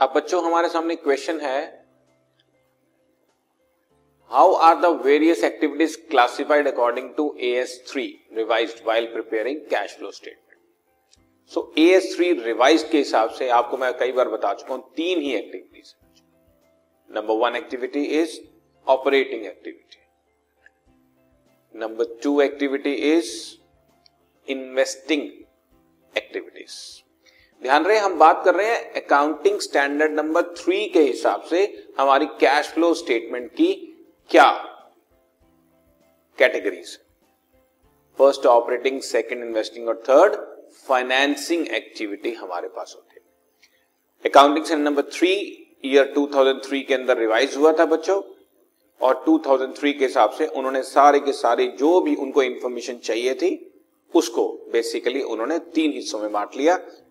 अब बच्चों, हमारे सामने क्वेश्चन है how are the various activities classified according to A S three revised while preparing cash flow statement so A S three revised के हिसाब से आपको मैं कई बार बता चुका हूँ, तीन ही activities number one activity is operating activity number two activity is investing activities ध्यान रहे, हम बात कर रहे हैं अकाउंटिंग स्टैंडर्ड नंबर थ्री के हिसाब से हमारी कैश फ्लो स्टेटमेंट की क्या categories first operating second investing और थर्ड फाइनेंसिंग एक्टिविटी हमारे पास होती है। Accounting standard number three year 2003 के अंदर रिवाइज हुआ था बच्चों, और 2003 के हिसाब से उन्होंने सारे के सारे जो भी उनको इंफॉर्मेशन चाहिए थी, उसको बेसिकली उन्होंने तीन हिस्सों में बांट लिया।